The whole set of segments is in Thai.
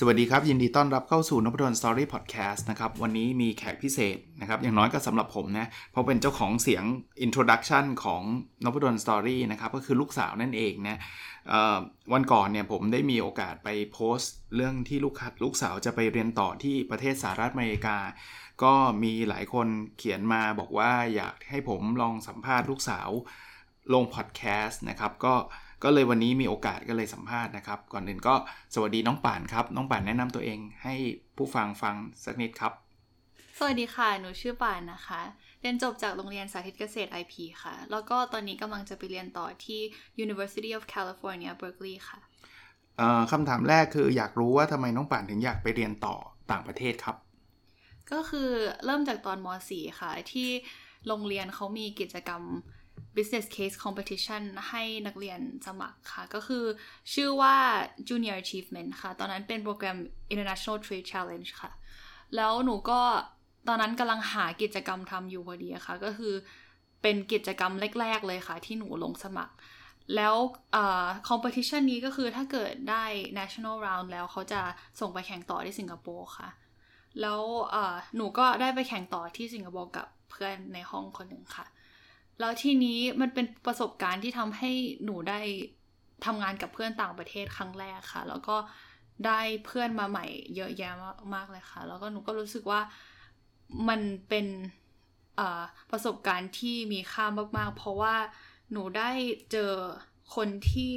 สวัสดีครับ ยินดีต้อนรับเข้าสู่นพดลสตอรี่พอดแคสต์นะครับ วันนี้มีแขกพิเศษนะครับ อย่างน้อยก็สำหรับผมนะ เพราะเป็นเจ้าของเสียง Introduction ของนพดลสตอรี่นะครับ ก็คือลูกสาวนั่นเองนะวันก่อนเนี่ยผมได้มีโอกาสไปโพสต์ เรื่องที่ลูกลูกสาวจะไปเรียนต่อที่ประเทศสหรัฐอเมริกา ก็มีหลายคนเขียนมาบอกว่าอยากให้ผมลองสัมภาษณ์ลูกสาวลงพอดแคสต์นะครับก็ ก็เลยวันนี้มีโอกาสก็เลยสัมภาษณ์นะครับ ก่อนอื่นก็สวัสดีน้องป่านครับ น้องป่านแนะนำตัวเองให้ผู้ฟังฟังสักนิดครับ สวัสดีค่ะ หนูชื่อป่านนะคะ เรียนจบจากโรงเรียนสาธิตเกษตร IP ค่ะ แล้วก็ตอนนี้กำลังจะไปเรียนต่อที่ University of California Berkeley ค่ะคำถามแรกคืออยากรู้ว่าทำไมน้องป่านถึงอยากไปเรียนต่อต่างประเทศครับ ก็คือเริ่มจากตอนม .4 ค่ะที่โรงเรียนเขามีกิจกรรม business case competition ให้นักเรียนสมัครค่ะ ก็คือชื่อว่า junior achievement ค่ะ ตอนนั้นเป็นโปรแกรม international trade challenge ค่ะ แล้วหนูก็ตอนนั้นกำลังหากิจกรรมทำอยู่พอดีค่ะ ก็คือเป็นกิจกรรมแรก ๆ เลยค่ะ ที่หนูลงสมัคร แล้วคอมเพติชันนี้ก็คือถ้าเกิดได้ national round แล้วเขาจะส่งไปแข่งต่อที่สิงคโปร์ค่ะ แล้วหนูก็ได้ไปแข่งต่อที่สิงคโปร์กับเพื่อนในห้องคนหนึ่งค่ะ แล้วทีนี้มันเป็นประสบการณ์ที่ทำให้หนูได้ทำงานกับเพื่อนต่างประเทศครั้งแรกค่ะ แล้วก็ได้เพื่อนมาใหม่เยอะแยะมากเลยค่ะ แล้วก็หนูก็รู้สึกว่ามันเป็นประสบการณ์ที่มีค่ามาก ๆ เพราะว่าหนูได้เจอคนที่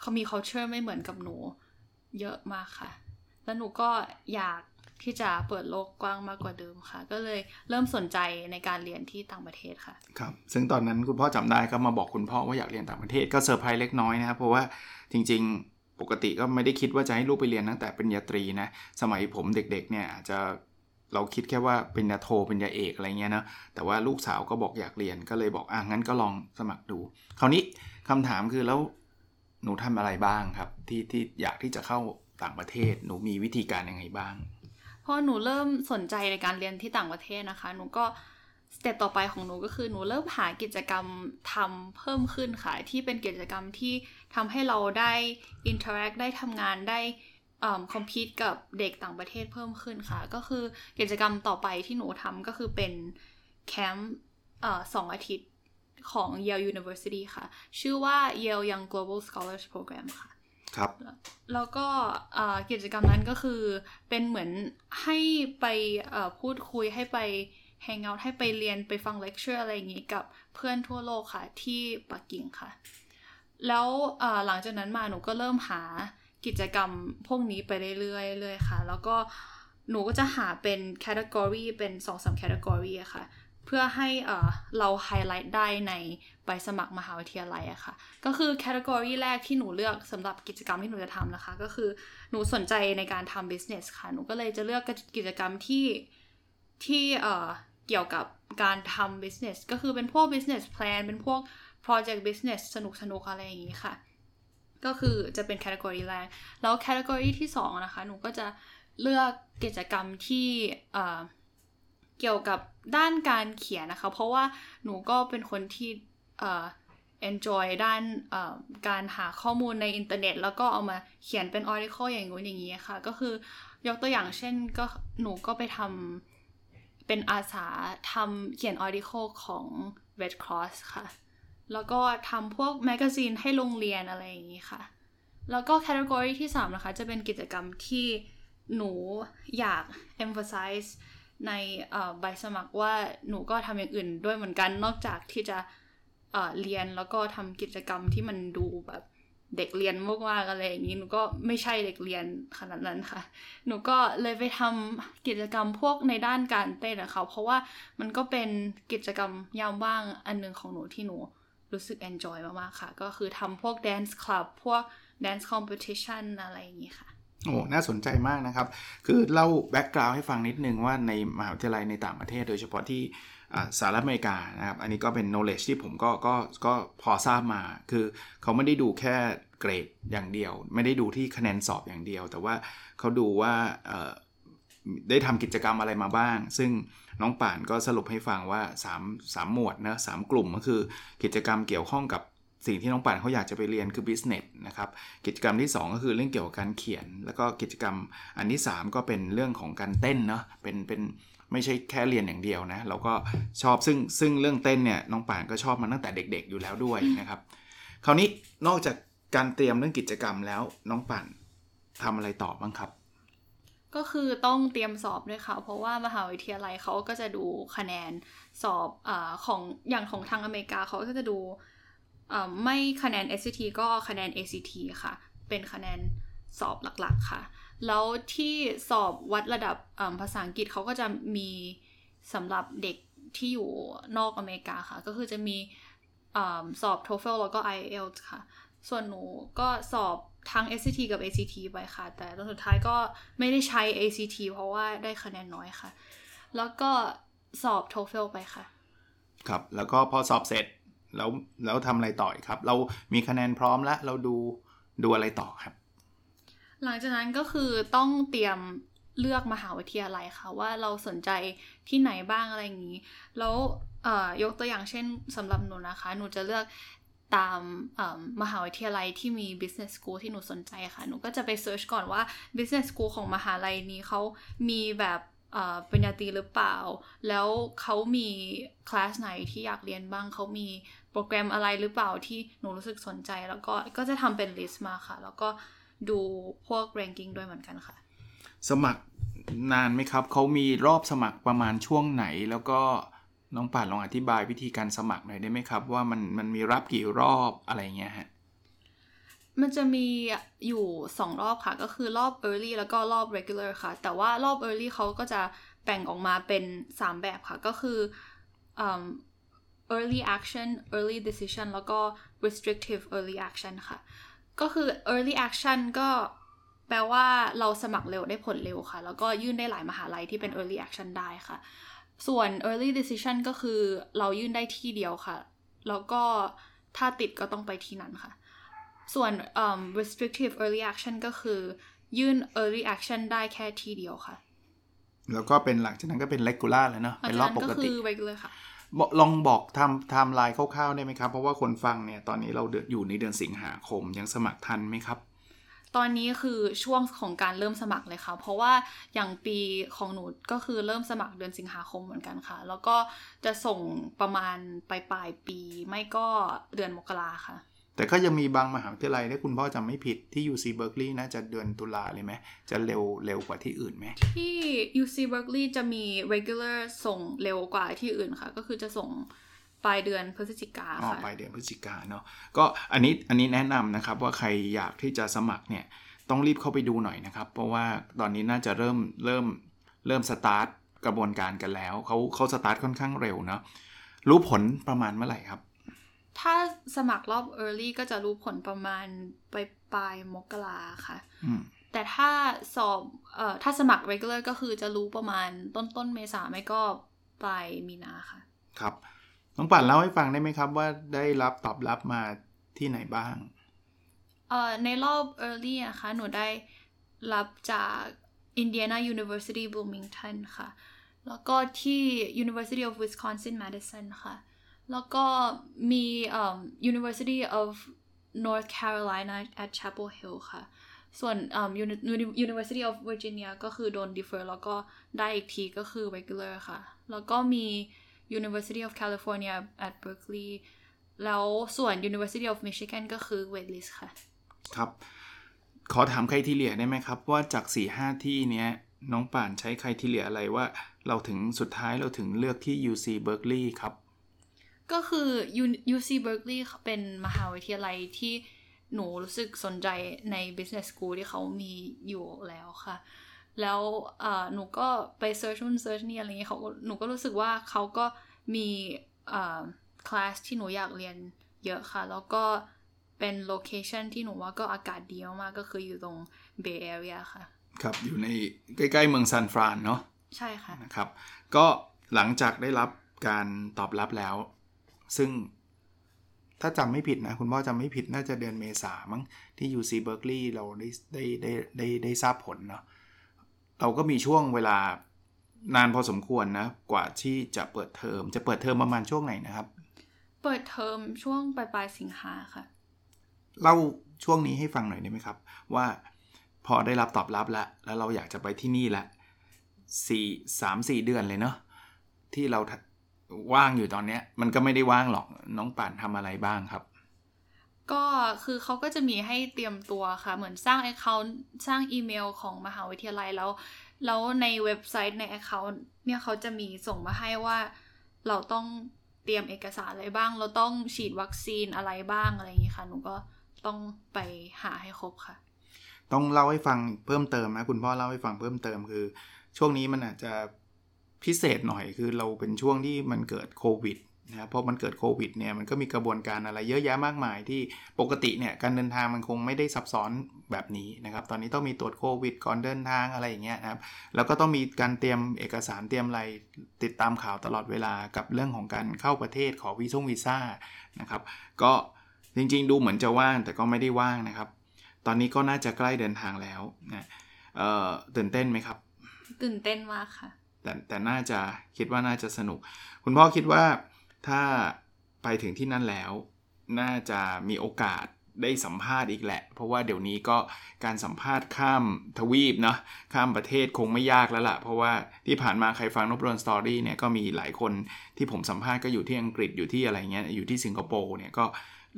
เขามี culture ไม่เหมือนกับหนูเยอะมากค่ะ แล้วหนูก็อยาก ที่จะเปิดโลกกว้างมากกว่าเดิมค่ะ ก็เลยเริ่มสนใจในการเรียนที่ต่างประเทศค่ะครับซึ่งตอนนั้นคุณพ่อจำได้ก็มาบอกคุณพ่อว่าอยากเรียนต่างประเทศก็เซอร์ไพรส์เล็กน้อยนะครับเพราะว่าจริง ๆ ปกติก็ไม่ได้คิดว่าจะให้ลูกไปเรียนตั้งแต่เป็นยาตรีนะสมัยผมเด็กๆเนี่ยอาจจะเราคิดแค่ว่าเป็นยาโทเป็นยาเอกอะไรเงี้ยนะแต่ว่าลูกสาวก็บอกอยากเรียนก็เลยบอกอะงั้นก็ลองสมัครดู คราวนี้คำถามคือแล้วหนูทำอะไรบ้างครับ ที่ที่อยากที่จะเข้าต่างประเทศหนูมีวิธีการยังไงบ้าง พอหนูเริ่มสนใจในการเรียนที่ต่างประเทศนะคะ หนูก็สเต็ปต่อไปของหนูก็คือหนูเริ่มหากิจกรรมทำเพิ่มขึ้นค่ะ ที่เป็นกิจกรรมที่ทำให้เราได้ interact ได้ทำงานได้ compete กับเด็กต่างประเทศเพิ่มขึ้นค่ะ ก็คือกิจกรรมต่อไปที่หนูทำก็คือเป็นแคมป์สองอาทิตย์ของ Yale University ค่ะ ชื่อว่า Yale Young Global Scholars Program ค่ะ ครับ แล้วก็กิจกรรมนั้นก็คือเป็นเหมือนให้ไปพูดคุยให้ไปhang out ให้ไปเรียนไปฟังเลคเชอร์อะไรอย่างนี้กับเพื่อนทั่วโลกค่ะ ที่ปักกิ่งค่ะ แล้วหลังจากนั้นมาหนูก็เริ่มหากิจกรรมพวกนี้ไปเรื่อยๆเลยค่ะ แล้วก็หนูก็จะหาเป็น category เป็นสองสาม category อะค่ะ เพื่อให้เราไฮไลท์ได้ในใบสมัครมหาวิทยาลัยอะค่ะ ก็คือ category แรกที่หนูเลือกสำหรับกิจกรรมที่หนูจะทำนะคะ ก็คือหนูสนใจในการทำ business ค่ะ หนูก็เลยจะเลือกกิจกรรมที่ที่เกี่ยวกับการทำ business ก็คือเป็นพวก business plan เป็นพวก project business สนุกสนุกอะไรอย่างนี้ค่ะ ก็คือจะเป็น category แรก แล้ว category ที่2นะคะ หนูก็จะเลือกกิจกรรมที่เกี่ยวกับด้านการเขียนนะคะ เพราะว่าหนูก็เป็นคนที่เอ่อ enjoy ด้านการหาข้อมูลในอินเทอร์เน็ต แล้วก็เอามาเขียนเป็น article อย่างงู้นอย่างนี้ค่ะ ก็คือยกตัวอย่างเช่นก็หนูก็ไปทำเป็นอาสาทำเขียน article ของ Red Cross ค่ะ แล้วก็ทำพวกแมกกาซีนให้โรงเรียนอะไรอย่างนี้ค่ะ แล้วก็ category ที่ 3 นะคะ จะเป็นกิจกรรมที่หนูอยาก emphasize ในใบสมัครว่าหนูก็ทำอย่างอื่นด้วยเหมือนกัน นอกจากที่จะเรียนแล้วก็ทำกิจกรรมที่มันดูแบบเด็กเรียนมากๆอะไรอย่างนี้หนูก็ไม่ใช่เด็กเรียนขนาดนั้นค่ะ หนูก็เลยไปทำกิจกรรมพวกในด้านการเต้นนะคะเพราะว่ามันก็เป็นกิจกรรมยามว่างอันนึงของหนูที่หนูรู้สึก enjoy มากๆค่ะ ก็คือทำพวก dance club พวก dance competition อะไรอย่างนี้ค่ะ โอ้น่าสนใจมากนะครับ คือเล่าแบ็กกราวด์ให้ฟังนิดนึงว่าในมหาวิทยาลัยในต่างประเทศ โดยเฉพาะที่สหรัฐอเมริกานะครับ อันนี้ก็เป็น knowledge ที่ผมก็ก็ก็พอทราบมา คือเขาไม่ได้ดูแค่เกรดอย่างเดียว ไม่ได้ดูที่คะแนนสอบอย่างเดียว แต่ว่าเขาดูว่าได้ทำกิจกรรมอะไรมาบ้าง ซึ่งน้องป่านก็สรุปให้ฟังว่า 3 3 หมวดนะสามกลุ่มก็คือกิจกรรมเกี่ยวข้องกับ สิ่งที่น้องป่านเขาอยากจะไปเรียนคือ business นะครับกิจกรรมที่ 2 ก็คือเรื่องเกี่ยวกับการเขียน แล้วก็กิจกรรมอันที่ 3 ก็เป็นเรื่องของการเต้นเนาะเป็นเป็นไม่ใช่แค่เรียนอย่างเดียวนะเราก็ชอบซึ่งซึ่งเรื่องเต้นเนี่ยน้องป่านก็ชอบมาตั้งแต่เด็ก ๆ อยู่แล้วด้วยนะครับ คราวนี้นอกจากการเตรียมเรื่องกิจกรรมแล้วน้องป่านทำอะไรต่อบ้างครับ ก็คือต้องเตรียมสอบด้วยค่ะ เพราะว่ามหาวิทยาลัยเขาก็จะดูคะแนนสอบอาของอย่างของทางอเมริกาเขาก็จะดู ไม่คะแนน SAT ก็คะแนน ACT ค่ะ เป็นคะแนนสอบหลักๆค่ะ แล้วที่สอบวัดระดับภาษาอังกฤษเขาก็จะมีสำหรับเด็กที่อยู่นอกอเมริกาค่ะ ก็คือจะมีอสอบ TOEFL แล้วก็ IELTS ค่ะ ส่วนหนูก็สอบทั้ง SAT กับ ACT ไปค่ะ แต่ตอนสุดท้ายก็ไม่ได้ใช้ ACT เพราะว่าได้คะแนนน้อยค่ะ แล้วก็สอบ TOEFL ไปค่ะ ครับ แล้วก็พอสอบเสร็จ แล้วแล้วทำอะไรต่อครับ เรามีคะแนนพร้อมแล้วเราดูดูอะไรต่อครับ หลังจากนั้นก็คือต้องเตรียมเลือกมหาวิทยาลัยค่ะ ว่าเราสนใจที่ไหนบ้างอะไรอย่างนี้ แล้วยกตัวอย่างเช่นสำหรับหนูนะคะ หนูจะเลือกตามมหาวิทยาลัยที่มี business school ที่หนูสนใจค่ะ หนูก็จะไป search ก่อนว่า business school ของมหาลัยนี้เขามีแบบเปริญญาตรีหรือเปล่า แล้วเขามีคลาสไหนที่อยากเรียนบ้าง เขามี โปรแกรมอะไรหรือเปล่าที่หนูรู้สึกสนใจ แล้วก็ก็จะทำเป็น list มาค่ะ แล้วก็ดูพวก ranking ด้วยเหมือนกันค่ะ สมัครนานไหมครับ เขามีรอบสมัครประมาณช่วงไหน แล้วก็น้องป่านลองอธิบายวิธีการสมัครหน่อยได้ไหมครับ ว่ามันมันมีรับกี่รอบอะไรเงี้ยฮะมันจะมีอยู่ 2 รอบค่ะ ก็คือรอบ early แล้วก็รอบ regular ค่ะ แต่ว่ารอบ early เขาก็จะแบ่งออกมาเป็น 3 แบบค่ะ ก็คืออืม early action early decision แล้วก็ restrictive early action ค่ะ ก็คือ early action ก็แปลว่าเราสมัครเร็วได้ผลเร็วค่ะ แล้วก็ยื่นได้หลายมหาลัยที่เป็น early action ได้ค่ะ ส่วน early decision ก็คือเรายื่นได้ที่เดียวค่ะ แล้วก็ถ้าติดก็ต้องไปที่นั้นค่ะ ส่วนอืม restrictive early action ก็คือ ยื่น early action ได้แค่ที่เดียวค่ะ แล้วก็เป็นหลังจากนั้นก็เป็น regular แล้วเนาะหลังเป็นจากรอบนั้นปก็กคืติอ regular ค่ะบอก ลองบอกทำไทม์ไลน์คร่าวๆได้ไหมครับ เพราะว่าคนฟังเนี่ย ตอนนี้เราเดืออยู่ในเดือนสิงหาคมยังสมัครทันไหมครับ ตอนนี้คือช่วงของการเริ่มสมัครเลยค่ะ เพราะว่าอย่างปีของหนูก็คือเริ่มสมัครเดือนสิงหาคมเหมือนกันค่ะ แล้วก็จะส่งประมาณปลายปลายปีไม่ก็เดือนมกราค่ะ แต่ก็ยังมีบางมหาวิทยาลัยถ้าคุณพ่อจำไม่ผิดที่ UC Berkeley น่าจะเดือนตุลาเลยไหมจะเร็วเร็วกว่าที่อื่นไหมที่ UC Berkeley จะมี regular ส่งเร็วกว่าที่อื่นค่ะ ก็คือจะส่งปลายเดือนพฤศจิกาอ๋อค่ะปลายเดือนพฤศจิกาเนาะก็อันนี้อันนี้แนะนำนะครับว่าใครอยากที่จะสมัครเนี่ยต้องรีบเข้าไปดูหน่อยนะครับ เพราะว่าตอนนี้น่าจะเริ่มเริ่มเริ่มสตาร์ทกระบวนการกันแล้วเขาเขาสตาร์ทค่อนข้างเร็วเนาะรู้ผลประมาณเมื่อไหร่ครับ ถ้าสมัครรอบ early ก็จะรู้ผลประมาณปลายปลายมกราค่ะอืมแต่ถ้าสอบเอ่อถ้าสมัคร regular ก็คือจะรู้ประมาณต้นต้นเมษาไม่ก็ปลายมีนาค่ะ ครับ น้องป่านเล่าให้ฟังได้ไหมครับว่าได้รับตอบรับมาที่ไหนบ้างเอ่อในรอบ early นะคะหนูได้รับจาก Indiana University Bloomington ค่ะ แล้วก็ที่ University of Wisconsin Madison ค่ะ แล้วก็มี University of North Carolina at Chapel Hill ค่ะ ส่วน um, University of Virginia ก็คือโดน defer แล้วก็ได้อีกทีก็คือ regular ค่ะ แล้วก็มี University of California at Berkeley แล้วส่วน University of Michigan ก็คือ waitlist ค่ะ ครับ ขอถามใครที่เหลียได้ไหมครับ ว่าจาก4ี่ห้าที่เนี้ยน้องป่านใช้ criteria อะไรว่า เราถึงสุดท้ายเราถึงเลือกที่ UC Berkeley ครับ ก็คือ U- UC Berkeley เป็นมหาวิทยาลัยที่หนูรู้สึกสนใจใน business school ที่เขามีอยู่แล้วค่ะ แล้วเอ่อหนูก็ไป search นู่น search นี่อะไรเงี้ยเขาก็หนูก็รู้สึกว่าเขาก็มีเอ่อคลาสที่หนูอยากเรียนเยอะค่ะ แล้วก็เป็น location ที่หนูว่าก็อากาศดีมากๆก็คืออยู่ตรง Bay Area ค่ะ ครับอยู่ในใกล้ ๆ เมืองซานฟรานเนาะใช่ค่ะนะครับ ก็หลังจากได้รับการตอบรับแล้ว ซึ่งถ้าจำไม่ผิดนะ คุณพ่อจำไม่ผิดน่าจะเดือนเมษามั้งที่ UC Berkeley เราได้ได้ได้ได้ได้ทราบผลเนาะเราก็มีช่วงเวลานานพอสมควรนะ กว่าที่จะเปิดเทอม จะเปิดเทอมประมาณช่วงไหนนะครับ เปิดเทอมช่วงปลายปลายสิงหาค่ะ เล่าช่วงนี้ให้ฟังหน่อยได้ไหมครับ ว่าพอได้รับตอบรับแล้ว แล้วเราอยากจะไปที่นี่ละสี่สามสี่เดือนเลยเนาะที่เรา ว่างอยู่ตอนเนี้ย มันก็ไม่ได้ว่างหรอกน้องป่านทำอะไรบ้างครับ ก็คือเขาก็จะมีให้เตรียมตัวค่ะ เหมือนสร้าง Account สร้างอีเมลของมหาวิทยาลัยแล้ว แล้วในเว็บไซต์ใน Account เนี่ยเขาจะมีส่งมาให้ว่าเราต้องเตรียมเอกสารอะไรบ้าง เราต้องฉีดวัคซีนอะไรบ้างอะไรอย่างนี้ค่ะหนูก็ต้องไปหาให้ครบค่ะ ต้องเล่าให้ฟังเพิ่มเติมนะคุณพ่อเล่าให้ฟังเพิ่มเติมคือ ช่วงนี้มันอาจจะ พิเศษหน่อยคือเราเป็นช่วงที่มันเกิดโควิดนะครับพอมันเกิดโควิดเนี่ยมันก็มีกระบวนการอะไรเยอะแยะมากมายที่ปกติเนี่ยการเดินทางมันคงไม่ได้ซับซ้อนแบบนี้นะครับตอนนี้ต้องมีตรวจโควิดก่อนเดินทางอะไรอย่างเงี้ยนะครับแล้วก็ต้องมีการเตรียมเอกสารเตรียมอะไรติดตามข่าวตลอดเวลากับเรื่องของการเข้าประเทศขอวีซ่งวีซ่านะครับก็จริงๆ ดูเหมือนจะว่างแต่ก็ไม่ได้ว่างนะครับ ตอนนี้ก็น่าจะใกล้เดินทางแล้วนะเออตื่นเต้นไหมครับ ตื่นเต้นมากค่ะ แต่แต่น่าจะคิดว่าน่าจะสนุก คุณพ่อคิดว่าถ้าไปถึงที่นั่นแล้ว น่าจะมีโอกาสได้สัมภาษณ์อีกแหละ เพราะว่าเดี๋ยวนี้ก็การสัมภาษณ์ข้ามทวีปเนาะข้ามประเทศคงไม่ยากแล้วละ่ะ เพราะว่าที่ผ่านมาใครฟังนบรนสตอรี่เนี่ยก็มีหลายคนที่ผมสัมภาษณ์ก็อยู่ที่อังกฤษอยู่ที่อะไรเงี้ยอยู่ที่สิงคโปร์เนี่ยก็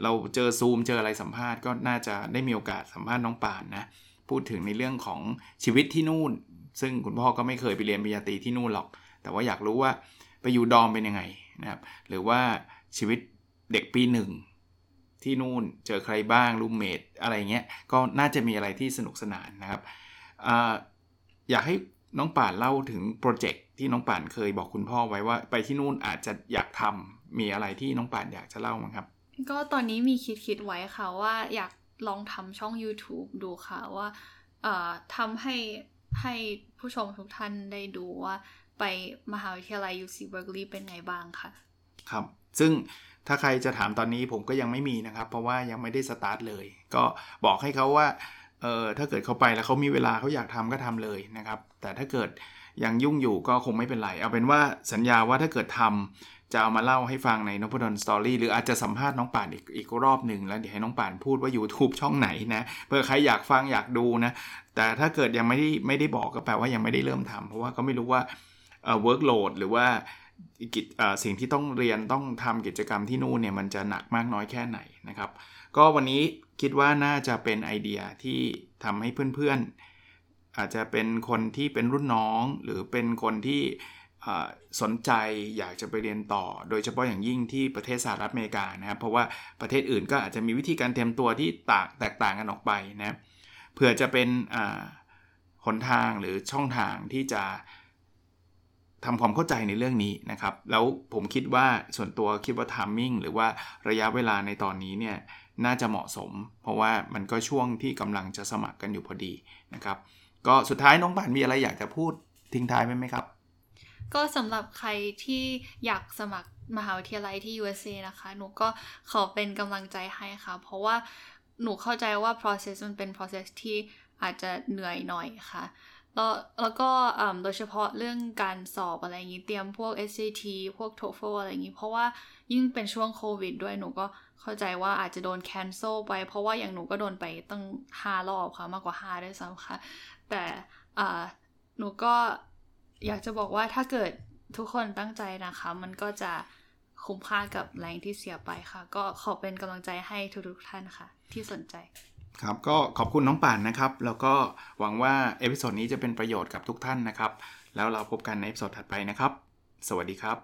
เราเจอซูมเจออะไรสัมภาษณ์ก็น่าจะได้มีโอกาสสัมภาษณ์น้องป่านนะพูดถึงในเรื่องของชีวิตที่นู่น ซึ่งคุณพ่อก็ไม่เคยไปเรียนปริญญาตรีที่นู่นหรอก แต่ว่าอยากรู้ว่าไปอยู่ดอมเป็นยังไงนะครับ หรือว่าชีวิตเด็กปีหนึ่งที่นู่นเจอใครบ้างรูมเมทอะไรเงี้ย ก็น่าจะมีอะไรที่สนุกสนานนะครับออยากให้น้องป่านเล่าถึงโปรเจกต์ที่น้องป่านเคยบอกคุณพ่อไว้ว่าไปที่นู่นอาจจะอยากทำมีอะไรที่น้องป่านอยากจะเล่ามั้งครับ ก็ตอนนี้มีคิดคิดไว้ค่ะว่าอยากลองทำช่อง YouTube ดูค่ะว่าทำให้ ให้ผู้ชมทุกท่านได้ดูว่าไปมหาวิทยาลัย UC Berkeley เป็นไงบ้างค่ะ ครับ ซึ่งถ้าใครจะถามตอนนี้ผมก็ยังไม่มีนะครับ เพราะว่ายังไม่ได้สตาร์ทเลย ก็บอกให้เขาว่าเออถ้าเกิดเขาไปแล้วเขามีเวลาเขาอยากทำก็ทำเลยนะครับ แต่ถ้าเกิดยังยุ่งอยู่ก็คงไม่เป็นไร เอาเป็นว่าสัญญาว่าถ้าเกิดทำ จะเอามาเล่าให้ฟังในนพดลสตอรี่หรืออาจจะสัมภาษณ์น้องป่านอีกอีกรอบหนึ่งแล้วเดี๋ยวให้น้องป่านพูดว่า YouTube ช่องไหนนะเพื่อใครอยากฟังอยากดูนะ แต่ถ้าเกิดยังไม่ได้ไม่ได้บอกก็แปลว่ายังไม่ได้เริ่มทำเพราะว่าก็ไม่รู้ว่าเอ่อ workload หรือว่ากิจสิ่งที่ต้องเรียนต้องทำกิจกรรมที่นู่นเนี่ยมันจะหนักมากน้อยแค่ไหนนะครับ ก็วันนี้คิดว่าน่าจะเป็นไอเดียที่ทำให้เพื่อนๆ อาจจะเป็นคนที่เป็นรุ่นน้อง หรือเป็นคนที่ สนใจอยากจะไปเรียนต่อ โดยเฉพาะอย่างยิ่งที่ประเทศสหรัฐอเมริกานะครับ เพราะว่าประเทศอื่นก็อาจจะมีวิธีการเตรียมตัวที่ต่างแตกต่างกันออกไปนะเผื่อจะเป็นหนทางหรือช่องทางที่จะทำความเข้าใจในเรื่องนี้นะครับ แล้วผมคิดว่าส่วนตัวคิดว่าทามมิ่งหรือว่าระยะเวลาในตอนนี้เนี่ยน่าจะเหมาะสม เพราะว่ามันก็ช่วงที่กำลังจะสมัครกันอยู่พอดีนะครับ ก็สุดท้ายน้องบานมีอะไรอยากจะพูดทิ้งท้ายไหมไหมครับ ก็สำหรับใครที่อยากสมัครมหาวิทยาลัยที่ USA นะคะ หนูก็ขอเป็นกำลังใจให้ค่ะ เพราะว่าหนูเข้าใจว่า process มันเป็น process ที่อาจจะเหนื่อยหน่อยค่ะ แล้วแล้วก็โดยเฉพาะเรื่องการสอบอะไรอย่างนี้ เตรียมพวก SAT พวก TOEFL อะไรอย่างนี้ เพราะว่ายิ่งเป็นช่วงโควิดด้วย หนูก็เข้าใจว่าอาจจะโดน cancel ไป เพราะว่าอย่างหนูก็โดนไปตั้งห้ารอบค่ะ มากกว่าห้าด้วยซ้ำค่ะ แต่หนูก็ อยากจะบอกว่าถ้าเกิดทุกคนตั้งใจนะคะ มันก็จะคุ้มค่ากับแรงที่เสียไปค่ะ ก็ขอเป็นกำลังใจให้ทุกๆท่านค่ะ ที่สนใจครับก็ขอบคุณน้องป่านนะครับ แล้วก็หวังว่า episode นี้จะเป็นประโยชน์กับทุกท่านนะครับ แล้วเราพบกันใน episode ถัดไปนะครับ สวัสดีครับ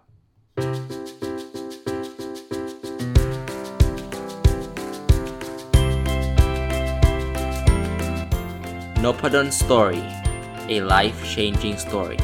n o p a d o n Story a life changing story